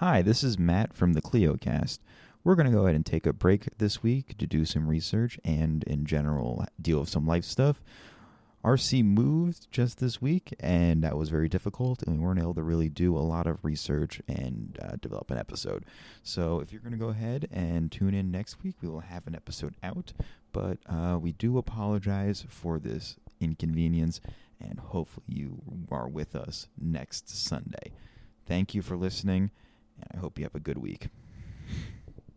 Hi, this is Matt from the Kleiocast. We're going to go ahead and take a break this week to do some research and, in general, deal with some life stuff. RC moved just this week, and that was very difficult, and we weren't able to really do a lot of research and uh, develop an episode. So, if you're going to go ahead and tune in next week, we will have an episode out. But uh, we do apologize for this inconvenience, and hopefully, you are with us next Sunday. Thank you for listening, and I hope you have a good week.